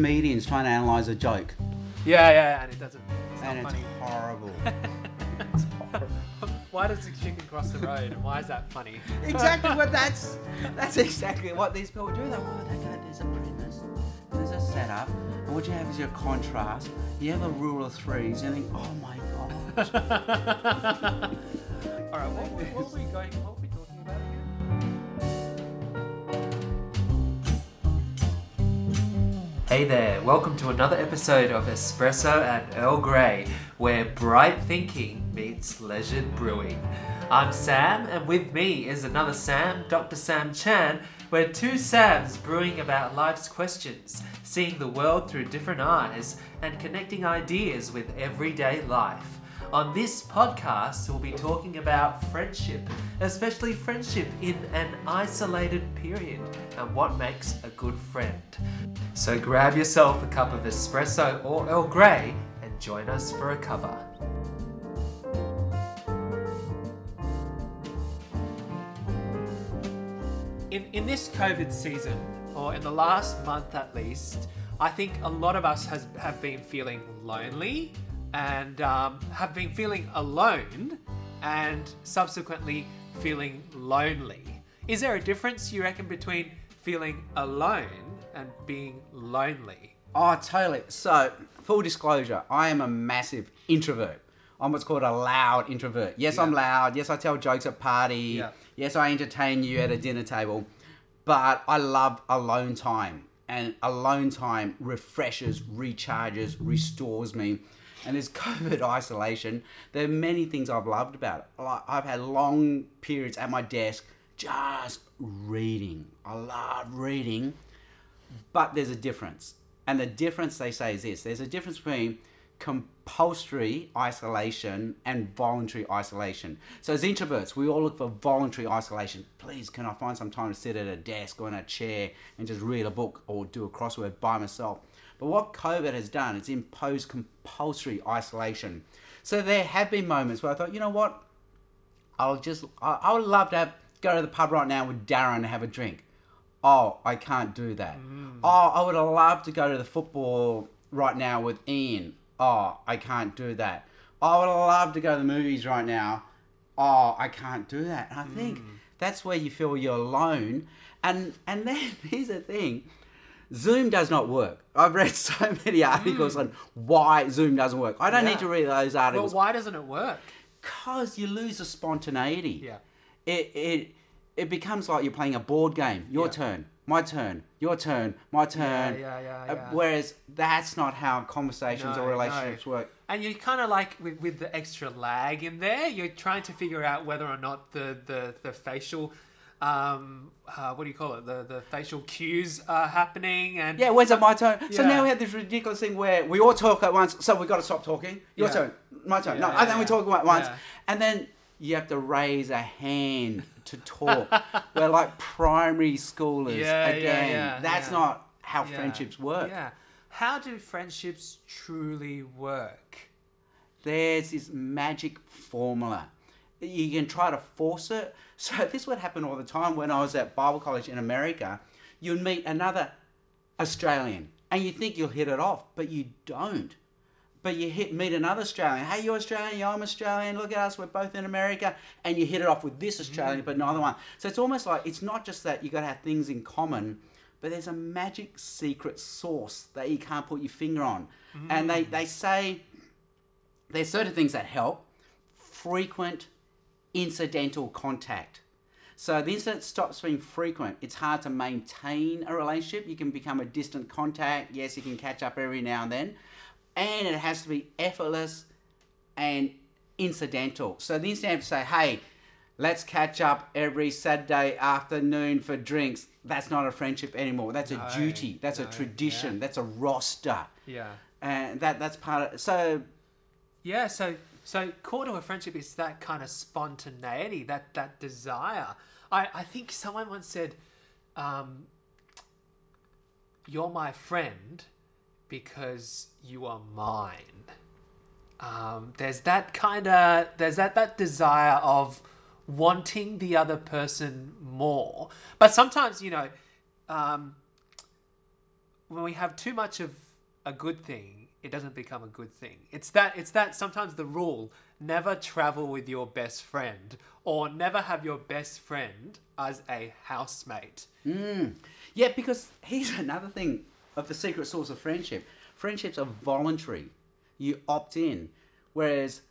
comedians trying to analyze a joke, Yeah, yeah, and it doesn't. It's and not it's funny. horrible. it's horrible. Why does the chicken cross the road, and why is that funny? exactly what that's that's exactly what these people do. They they go, there's a premise, there's a setup, and what you have is your contrast. You have a rule of threes, and you think, oh my god. All right, what, what, what were we going? What Hey there, welcome to another episode of Espresso and Earl Grey, where bright thinking meets leisured brewing. I'm Sam, and with me is another Sam, Dr. Sam Chan. We're two Sams brewing about life's questions, seeing the world through different eyes, and connecting ideas with everyday life. On this podcast, we'll be talking about friendship, especially friendship in an isolated period, and what makes a good friend. So grab yourself a cup of espresso or Earl Grey and join us for a cover. In, in this COVID season, or in the last month at least, I think a lot of us has, have been feeling lonely and um, have been feeling alone and subsequently feeling lonely. Is there a difference, you reckon, between feeling alone and being lonely? Oh, totally. So, full disclosure, I am a massive introvert. I'm what's called a loud introvert. Yes, I'm loud. Yes, I tell jokes at party. Yeah. Yes, I entertain you at a dinner table. But I love alone time. And alone time refreshes, recharges, restores me. And this COVID isolation, there are many things I've loved about it. I've had long periods at my desk just reading. I love reading. But there's a difference. And the difference they say is this there's a difference between compulsory isolation and voluntary isolation. So, as introverts, we all look for voluntary isolation. Please, can I find some time to sit at a desk or in a chair and just read a book or do a crossword by myself? But what COVID has done is imposed compulsory isolation. So, there have been moments where I thought, you know what? I'll just, I, I would love to have, go to the pub right now with Darren and have a drink. Oh, I can't do that. Mm. Oh, I would have loved to go to the football right now with Ian. Oh, I can't do that. Oh, I would have loved to go to the movies right now. Oh, I can't do that. And I think mm. that's where you feel you're alone. And and then here's the thing. Zoom does not work. I've read so many articles on why Zoom doesn't work. I don't Yeah. need to read those articles. Well, why doesn't it work? because you lose the spontaneity. Yeah. It it it becomes like you're playing a board game. Your Yeah. turn, my turn, your turn, my turn. yeah, yeah, Uh, yeah. Whereas that's not how conversations No, or no. relationships work. And you're kind of like with, with the extra lag in there, you're trying to figure out whether or not the, the, the facial, um, uh, what do you call it? The, the facial cues are happening. And Yeah, when's it my turn? So Yeah. now we have this ridiculous thing where we all talk at once, so we've got to stop talking. Your Yeah. turn, my turn. Yeah, no, and then we talk at once. And then you have to raise a hand to talk. We're like primary schoolers again. That's not how friendships work. Yeah. How do friendships truly work? there's this magic formula. You can try to force it. So this would happen all the time when I was at Bible college in America. You'd meet another Australian and you think you'll hit it off, but you don't. But you hit meet another Australian. Hey, you're Australian. Yeah, I'm Australian. Look at us. We're both in America, and you hit it off with this mm-hmm. Australian, but neither one. So it's almost like it's not just that you got to have things in common, but there's a magic secret sauce that you can't put your finger on. And they mm. they say there's certain things that help. Frequent incidental contact. So the it stops being frequent, it's hard to maintain a relationship. You can become a distant contact. Yes, you can catch up every now and then. And it has to be effortless and incidental. So the have to say, hey, let's catch up every Saturday afternoon for drinks, that's not a friendship anymore. That's a No, duty. That's a tradition. yeah. That's a roster. Yeah. And that that's part of so Yeah, so so core to a friendship is that kind of spontaneity, that that desire. I, I think someone once said, um, "You're my friend because you are mine." Um, there's that kind of there's that that desire of wanting the other person more, but sometimes you know. Um, when we have too much of a good thing, it doesn't become a good thing. It's that it's that sometimes the rule never travel with your best friend or never have your best friend as a housemate. Mm. Yeah, because here's another thing of the secret sauce of friendship. Friendships are voluntary. You opt in, whereas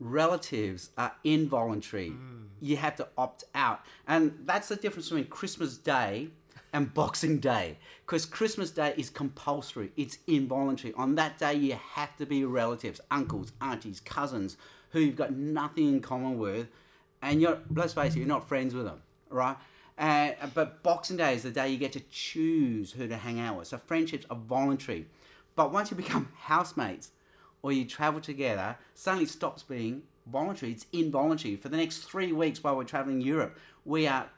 relatives are involuntary. Mm. You have to opt out. And that's the difference between Christmas Day and Boxing Day. Because Christmas Day is compulsory, it's involuntary. On that day, you have to be relatives, uncles, aunties, cousins, who you've got nothing in common with. And you're, let's face it, you're not friends with them, right? Uh, but Boxing Day is the day you get to choose who to hang out with. So friendships are voluntary. But once you become housemates or you travel together, suddenly stops being voluntary. It's involuntary. For the next three weeks while we're traveling Europe, we are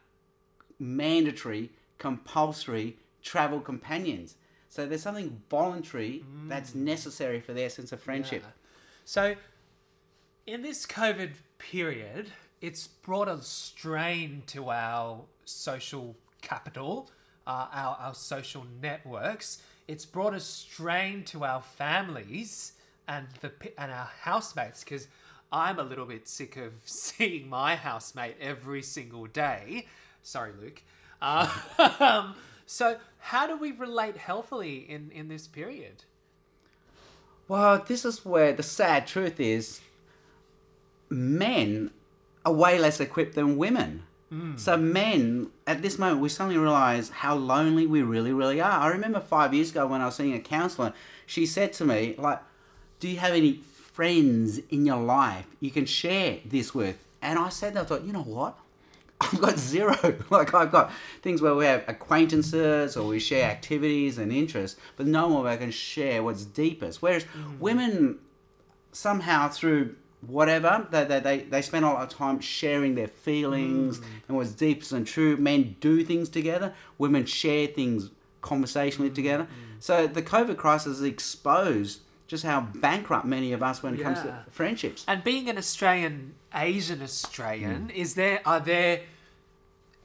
mandatory, compulsory travel companions. So there's something voluntary that's necessary for their sense of friendship. Yeah. So, in this COVID period, it's brought a strain to our social capital, uh, our, our social networks. It's brought a strain to our families and the and our housemates because I'm a little bit sick of seeing my housemate every single day. Sorry, Luke. Uh, so, how do we relate healthily in, in this period? Well, this is where the sad truth is men are way less equipped than women. So, men, at this moment, we suddenly realize how lonely we really, really are. I remember five years ago when I was seeing a counselor, she said to me, like, do you have any friends in your life you can share this with? And I said that, I thought, you know what? I've got zero. like I've got things where we have acquaintances or we share mm. activities and interests, but no one where I can share what's deepest. Whereas mm-hmm. women somehow through whatever they, they, they, they spend a lot of time sharing their feelings mm. and what's deepest and true. Men do things together. Women share things conversationally mm-hmm. together. Mm. So the COVID crisis has exposed just how bankrupt many of us when it comes to friendships. And being an Australian, Asian Australian, is there are there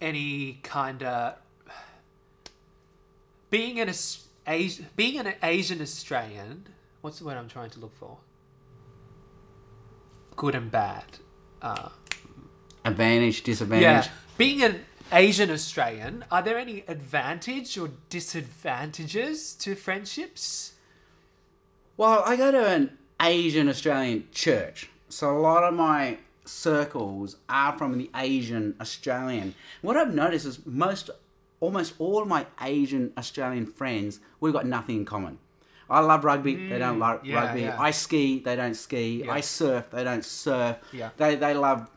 any kind of being an Aus- Asi- being an Asian Australian? What's the word I'm trying to look for? Good and bad. Uh, Advantage, disadvantage. yeah, being an Asian Australian, are there any advantage or disadvantages to friendships? Well, I go to an Asian Australian church, so a lot of my circles are from the Asian Australian. What I've noticed is most, almost all my Asian Australian friends, we've got nothing in common. I love rugby, they don't mm, love yeah, rugby. yeah. I ski, they don't ski. Yeah. I surf, they don't surf. Yeah. They, they love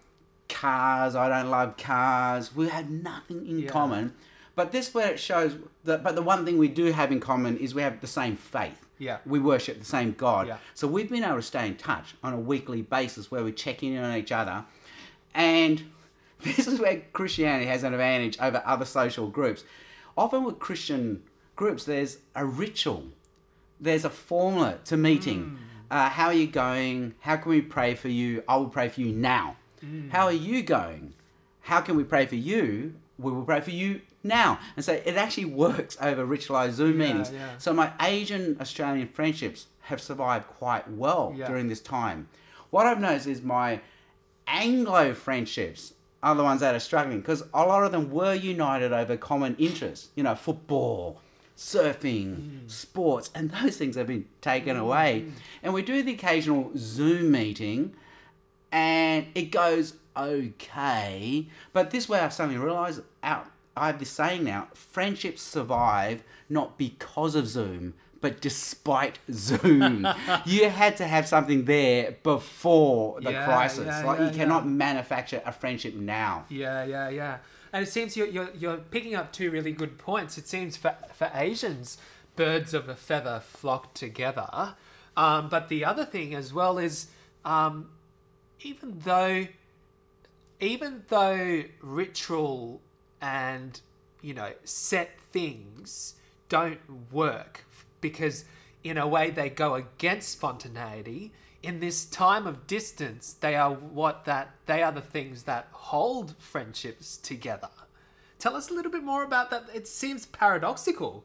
cars, I don't love cars. We have nothing in common. But this where it shows that but the one thing we do have in common is we have the same faith. Yeah. We worship the same God. Yeah. So we've been able to stay in touch on a weekly basis where we check in on each other. And this is where Christianity has an advantage over other social groups. Often with Christian groups, there's a ritual, there's a formula to meeting. Uh, how are you going? How can we pray for you? I will pray for you now. How are you going? How can we pray for you? We will pray for you now. And so it actually works over ritualized Zoom Yeah, meetings. yeah. So my Asian Australian friendships have survived quite well Yeah. during this time. What I've noticed is my Anglo friendships are the ones that are struggling because a lot of them were united over common interests. You know, football, surfing, mm. sports, and those things have been taken mm. away. And we do the occasional Zoom meeting, and it goes okay. But this way, I've suddenly realised out. I have this saying now: friendships survive not because of Zoom, but despite Zoom. you had to have something there before the Yeah, crisis. yeah, like yeah, you cannot manufacture a friendship now. Yeah, yeah, yeah. And it seems you're, you're, you're picking up two really good points. It seems for, for Asians, birds of a feather flock together. Um, but the other thing as well is um, even though even though ritual and you know set things don't work because in a way they go against spontaneity in this time of distance they are what that they are the things that hold friendships together tell us a little bit more about that it seems paradoxical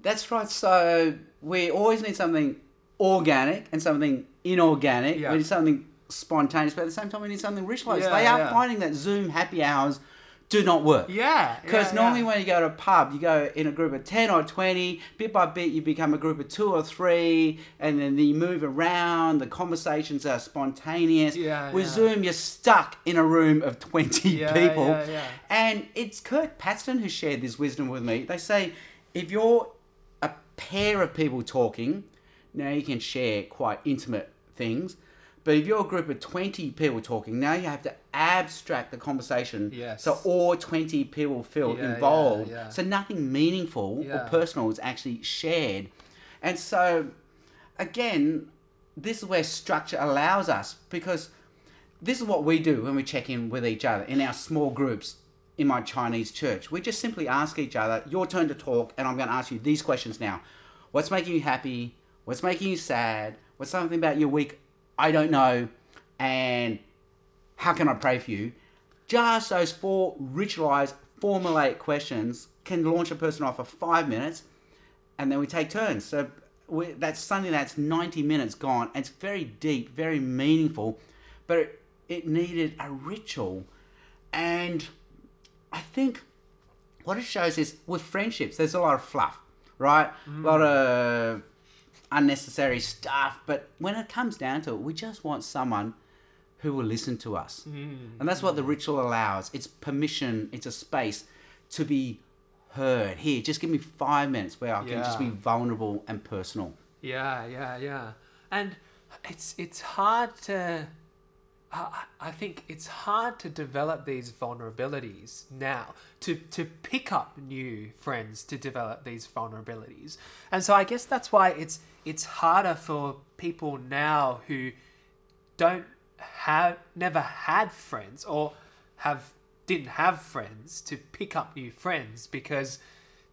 That's right. So we always need something organic and something inorganic. Yeah. We need something spontaneous, but at the same time, we need something ritualized. Yeah, they are yeah. finding that Zoom happy hours do not work. Yeah. Because yeah, normally yeah. when you go to a pub, you go in a group of 10 or 20, bit by bit you become a group of two or three, and then you move around, the conversations are spontaneous. Yeah, With yeah. Zoom, you're stuck in a room of 20 Yeah, people. And it's Kurt Paxton who shared this wisdom with me. They say if you're a pair of people talking, now you can share quite intimate things. But if you're a group of 20 people talking, now you have to abstract the conversation Yes. so all 20 people feel Yeah, yeah, involved. yeah. So nothing meaningful Yeah. or personal is actually shared. And so, again, this is where structure allows us because this is what we do when we check in with each other in our small groups in my Chinese church. We just simply ask each other, your turn to talk, and I'm going to ask you these questions now. What's making you happy? What's making you sad? What's something about your week I don't know? And how can I pray for you? Just those four ritualized, formulaic questions can launch a person off for five minutes, and then we take turns. So we, that's something that's 90 minutes gone. It's very deep, very meaningful, but it, it needed a ritual. And I think what it shows is with friendships, there's a lot of fluff, right? A lot mm. of unnecessary stuff. But when it comes down to it, we just want someone who will listen to us. Mm. And that's what the ritual allows. It's permission, it's a space to be heard. Here, just give me five minutes where I can just be vulnerable and personal. Yeah, yeah, yeah. And it's it's hard to I, I think it's hard to develop these vulnerabilities now to to pick up new friends to develop these vulnerabilities. And so I guess that's why it's it's harder for people now who don't have never had friends or have didn't have friends to pick up new friends because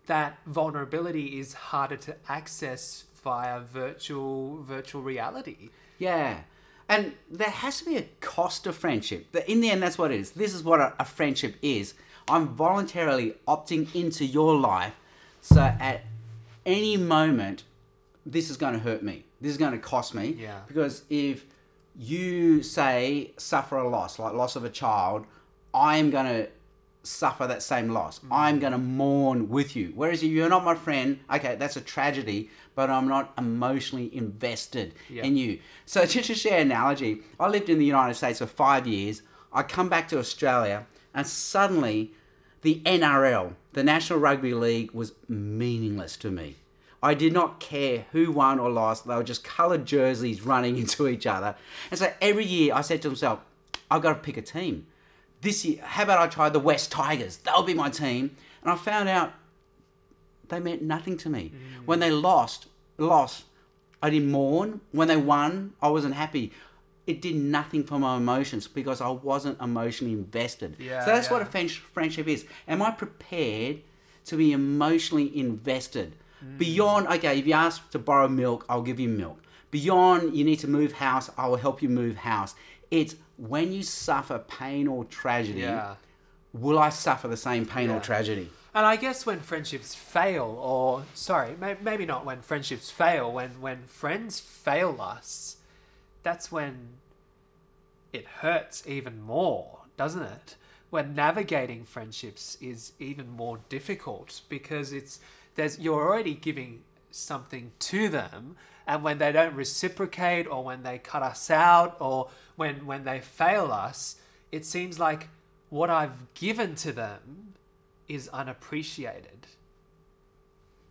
that vulnerability is harder to access via virtual virtual reality. Yeah. And there has to be a cost of friendship. In the end, that's what it is. This is what a, a friendship is. I'm voluntarily opting into your life so at any moment, this is going to hurt me. This is going to cost me. Yeah. Because if you say suffer a loss, like loss of a child, I'm going to suffer that same loss. Mm. I'm going to mourn with you. Whereas if you're not my friend, okay, that's a tragedy, but I'm not emotionally invested Yeah. in you. So just to share an analogy, I lived in the United States for five years. I come back to Australia and suddenly the NRL, the National Rugby League, was meaningless to me. I did not care who won or lost. They were just coloured jerseys running into each other. And so every year I said to myself, I've got to pick a team. This year, how about I try the Wests Tigers? That'll be my team. And I found out they meant nothing to me. Mm. When they lost, lost, I didn't mourn. When they won, I wasn't happy. It did nothing for my emotions because I wasn't emotionally invested. Yeah, so that's what a friendship is. Am I prepared to be emotionally invested? Beyond, okay, if you ask to borrow milk, I'll give you milk. Beyond, you need to move house, I will help you move house. It's when you suffer pain or tragedy, Yeah. will I suffer the same pain or tragedy? And I guess when friendships fail, or sorry, may, maybe not when friendships fail, when when friends fail us, that's when it hurts even more, doesn't it? When navigating friendships is even more difficult because it's there's you're already giving something to them and when they don't reciprocate or when they cut us out or when when they fail us it seems like what I've given to them is unappreciated.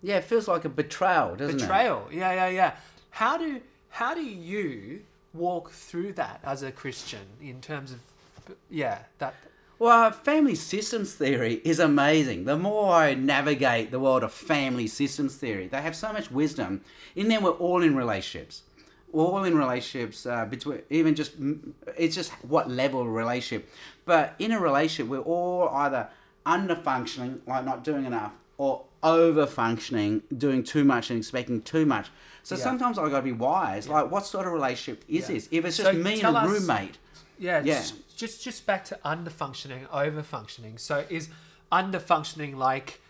Yeah, it feels like a betrayal, doesn't it? Betrayal. Yeah, yeah, yeah. How do how do you walk through that as a Christian in terms of yeah, that Well, family systems theory is amazing. The more I navigate the world of family systems theory, they have so much wisdom. In there, we're all in relationships. We're all in relationships uh, between even just it's just what level of relationship. But in a relationship, we're all either under functioning, like not doing enough, or over functioning, doing too much and expecting too much. So Yeah. sometimes I gotta be wise. Like, what sort of relationship is Yeah. this? If it's So just me and a us- roommate, yeah, Yeah. Just, just just back to under functioning, over functioning. So is under functioning like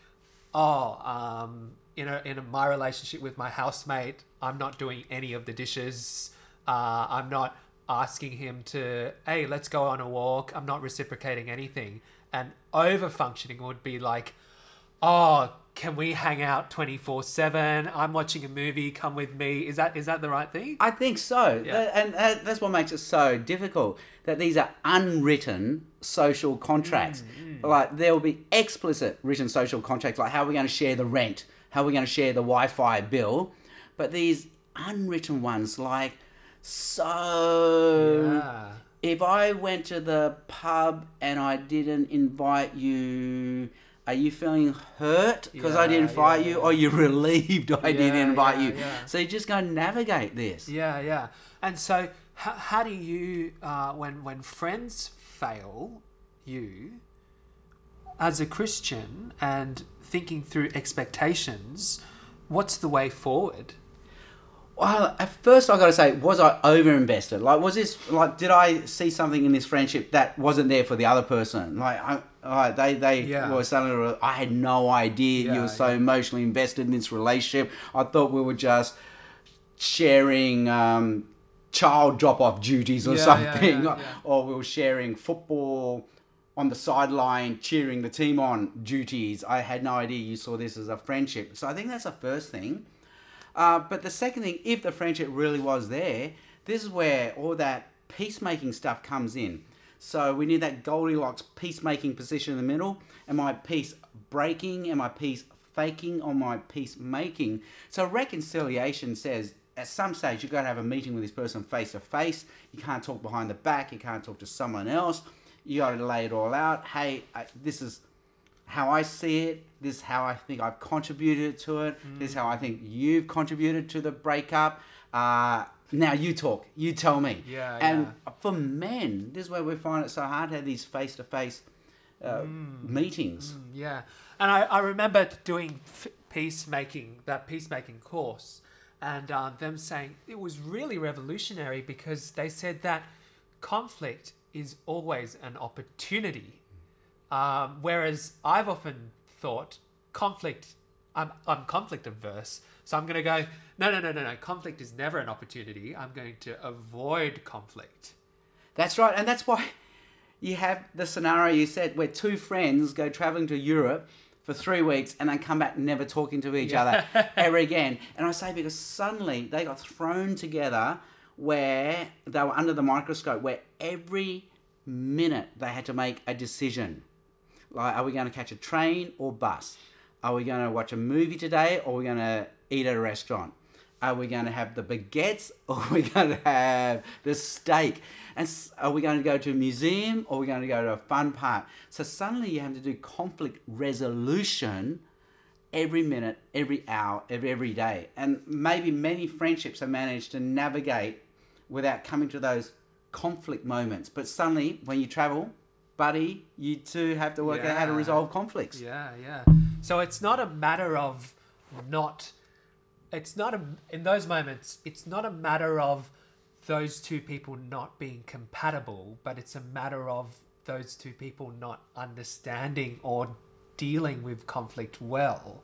oh, um in a in a, my relationship with my housemate, I'm not doing any of the dishes. Uh, I'm not asking him to, hey, let's go on a walk. I'm not reciprocating anything. And over functioning would be like, oh, can we hang out 24 7 i'm watching a movie come with me is that is that the right thing I think so. Yeah. And that's what makes it so difficult that these are unwritten social contracts. Mm, Like there will be explicit written social contracts, like how are we going to share the rent, how are we going to share the Wi-Fi bill, but these unwritten ones, like so. yeah If I went to the pub and I didn't invite you, are you feeling hurt because I didn't invite yeah, you, yeah. or you're relieved I didn't invite yeah, you? yeah. So you just go navigate this. yeah yeah and so how, how do you uh, when when friends fail you as a christian and thinking through expectations what's the way forward Well, at first I got to say, was I over invested? Like, was this like, did I see something in this friendship that wasn't there for the other person? Like, I, like they they Yeah. were suddenly, I had no idea you were so yeah. emotionally invested in this relationship. I thought we were just sharing um, child drop off duties or Yeah, yeah, something, yeah, yeah. or we were sharing football on the sideline cheering the team on duties. I had no idea you saw this as a friendship. So I think that's the first thing. Uh, but the second thing, if the friendship really was there, this is where all that peacemaking stuff comes in. So we need that Goldilocks peacemaking position in the middle. Am I peace breaking? Am I peace faking? Or am I peace making? So reconciliation says at some stage you've got to have a meeting with this person face to face. You can't talk behind the back. You can't talk to someone else. You got to lay it all out. Hey, I, this is how I see it. This is how I think I've contributed to it. This is how I think you've contributed to the breakup. Uh, now you talk. You tell me. Yeah, And for men, this is where we find it so hard to have these face to face meetings. Yeah, and I, I remember doing f- peacemaking that peacemaking course, and um, them saying it was really revolutionary because they said that conflict is always an opportunity, um, whereas I've often thought conflict. I'm I'm conflict averse, so I'm going to go. No, no, no, no, no. Conflict is never an opportunity. I'm going to avoid conflict. That's right, and that's why you have the scenario you said where two friends go traveling to Europe for three weeks and then come back never talking to each other ever again. And I say because suddenly they got thrown together where they were under the microscope, where every minute they had to make a decision. Like, are we going to catch a train or bus? Are we going to watch a movie today or are we going to eat at a restaurant? Are we going to have the baguettes or are we going to have the steak? And are we going to go to a museum or are we going to go to a fun park? So suddenly you have to do conflict resolution every minute, every hour, every, every day. And maybe many friendships are managed to navigate without coming to those conflict moments. But suddenly, when you travel, buddy, you two have to work out how to resolve conflicts. Yeah, yeah. So it's not a matter of not. It's not a in those moments. It's not a matter of those two people not being compatible, but it's a matter of those two people not understanding or dealing with conflict well.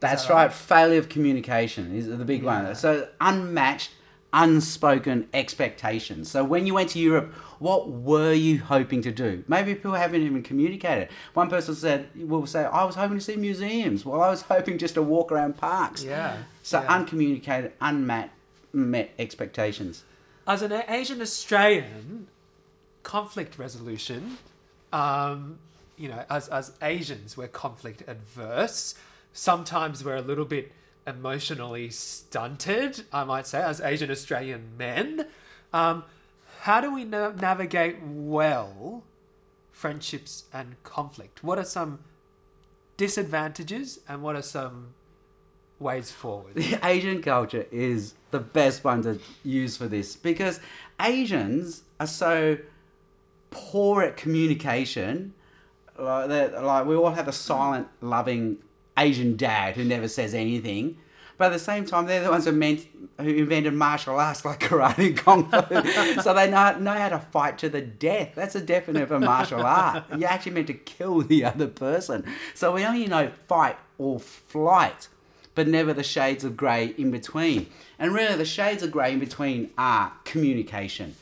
That's So- right. Failure of communication is the big Yeah. one. So unmatched, unspoken expectations. So when you went to Europe, what were you hoping to do? Maybe people haven't even communicated. One person said, "Will say I was hoping to see museums." Well, I was hoping just to walk around parks. Yeah. So yeah. uncommunicated, unmet met expectations. As an Asian Australian, conflict resolution, um, you know, as, as Asians, we're conflict adverse. Sometimes we're a little bit emotionally stunted, I might say, as Asian Australian men. Um, how do we na- navigate well friendships and conflict? What are some disadvantages and what are some ways forward? The Asian culture is the best one to use for this because Asians are so poor at communication. Like, like we all have a silent, loving Asian dad who never says anything. But at the same time, they're the ones who, meant, who invented martial arts like karate and kung fu. so they know, know how to fight to the death. That's a definition of a martial art. You're actually meant to kill the other person. So we only know fight or flight. but never the shades of grey in between. And really, the shades of grey in between are communication.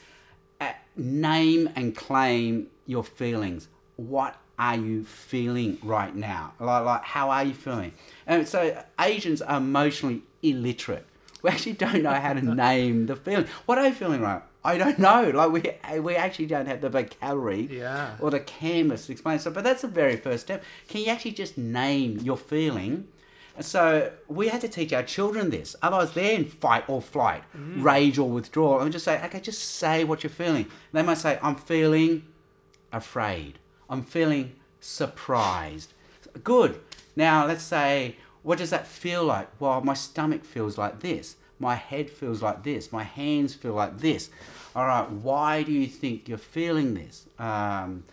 Uh, name and claim your feelings. What are you feeling right now? Like, like how are you feeling? And so Asians are emotionally illiterate. We actually don't know how to name the feeling. What are you feeling right? I don't know. Like we we actually don't have the vocabulary Yeah. or the canvas to explain so. But that's the very first step. Can you actually just name your feeling? So we had to teach our children this. Otherwise, they're in fight or flight, mm. rage or withdrawal. And just say, okay, just say what you're feeling. They might say, I'm feeling afraid. I'm feeling surprised. Good. Now let's say, what does that feel like? Well, my stomach feels like this. My head feels like this. My hands feel like this. All right. Why do you think you're feeling this? Um,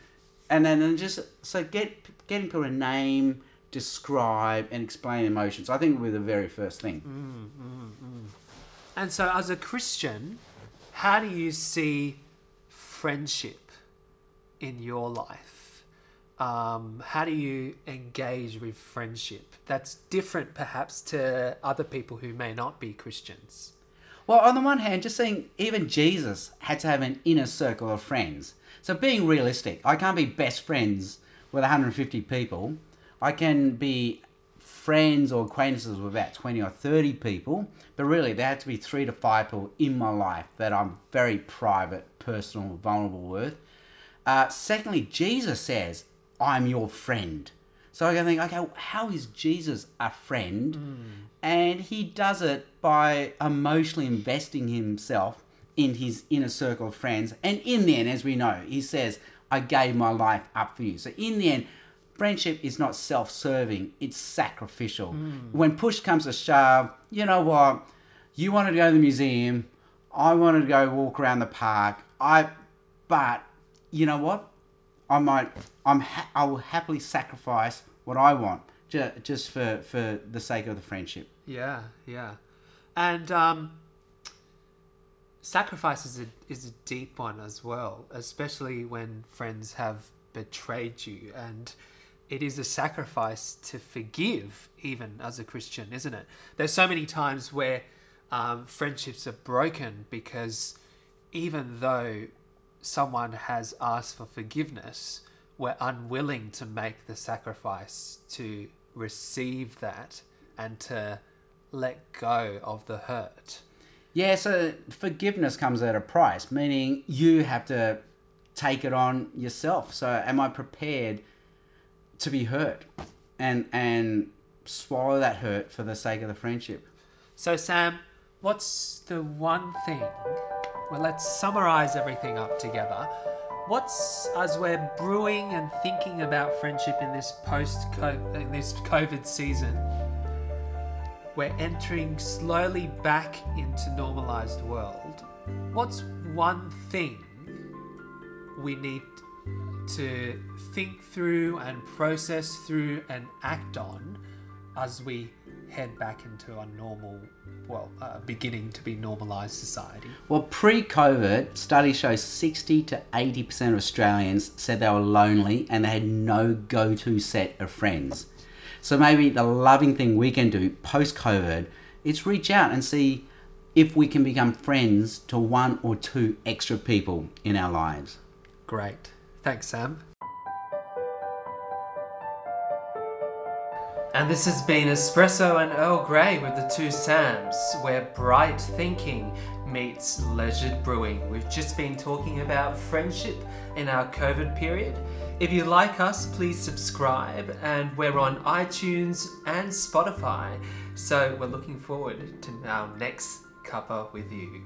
and then and just so get getting people to name, describe, and explain emotions. I think would be the very first thing. Mm, mm, mm. And so, as a Christian, how do you see friendship in your life? Um, how do you engage with friendship? That's different, perhaps, to other people who may not be Christians. Well, on the one hand, just seeing even Jesus had to have an inner circle of friends. So being realistic, I can't be best friends with 150 people. I can be friends or acquaintances with about 20 or 30 people, but really there have to be three to five people in my life that I'm very private, personal, vulnerable with. Uh, secondly, Jesus says, I'm your friend. So I can think, okay, how is Jesus a friend? Hmm. And he does it by emotionally investing himself in his inner circle of friends. And in the end, as we know, he says, I gave my life up for you. So in the end, friendship is not self serving, it's sacrificial. Hmm. When push comes to shove, you know what? You wanted to go to the museum, I wanted to go walk around the park. I, but you know what? I might, I'm, ha- I will happily sacrifice what I want ju- just for for the sake of the friendship. Yeah, yeah. And um, sacrifice is a, is a deep one as well, especially when friends have betrayed you. And it is a sacrifice to forgive, even as a Christian, isn't it? There's so many times where um, friendships are broken because even though someone has asked for forgiveness, we're unwilling to make the sacrifice to receive that and to let go of the hurt. Yeah, so forgiveness comes at a price, meaning you have to take it on yourself. So am I prepared to be hurt and and swallow that hurt for the sake of the friendship? So, Sam, what's the one thing? Well, let's summarize everything up together. What's as we're brewing and thinking about friendship in this post in this COVID season? We're entering slowly back into normalized world. What's one thing we need to think through and process through and act on as we head back into a normal, well, uh, beginning to be normalized society? Well, pre-COVID, studies show 60 to 80% of Australians said they were lonely and they had no go-to set of friends. So maybe the loving thing we can do post-COVID is reach out and see if we can become friends to one or two extra people in our lives. Great. Thanks, Sam. And this has been Espresso and Earl Grey with the two Sams, where bright thinking meets leisured brewing. We've just been talking about friendship in our COVID period. If you like us, please subscribe, and we're on iTunes and Spotify. So we're looking forward to our next cuppa with you.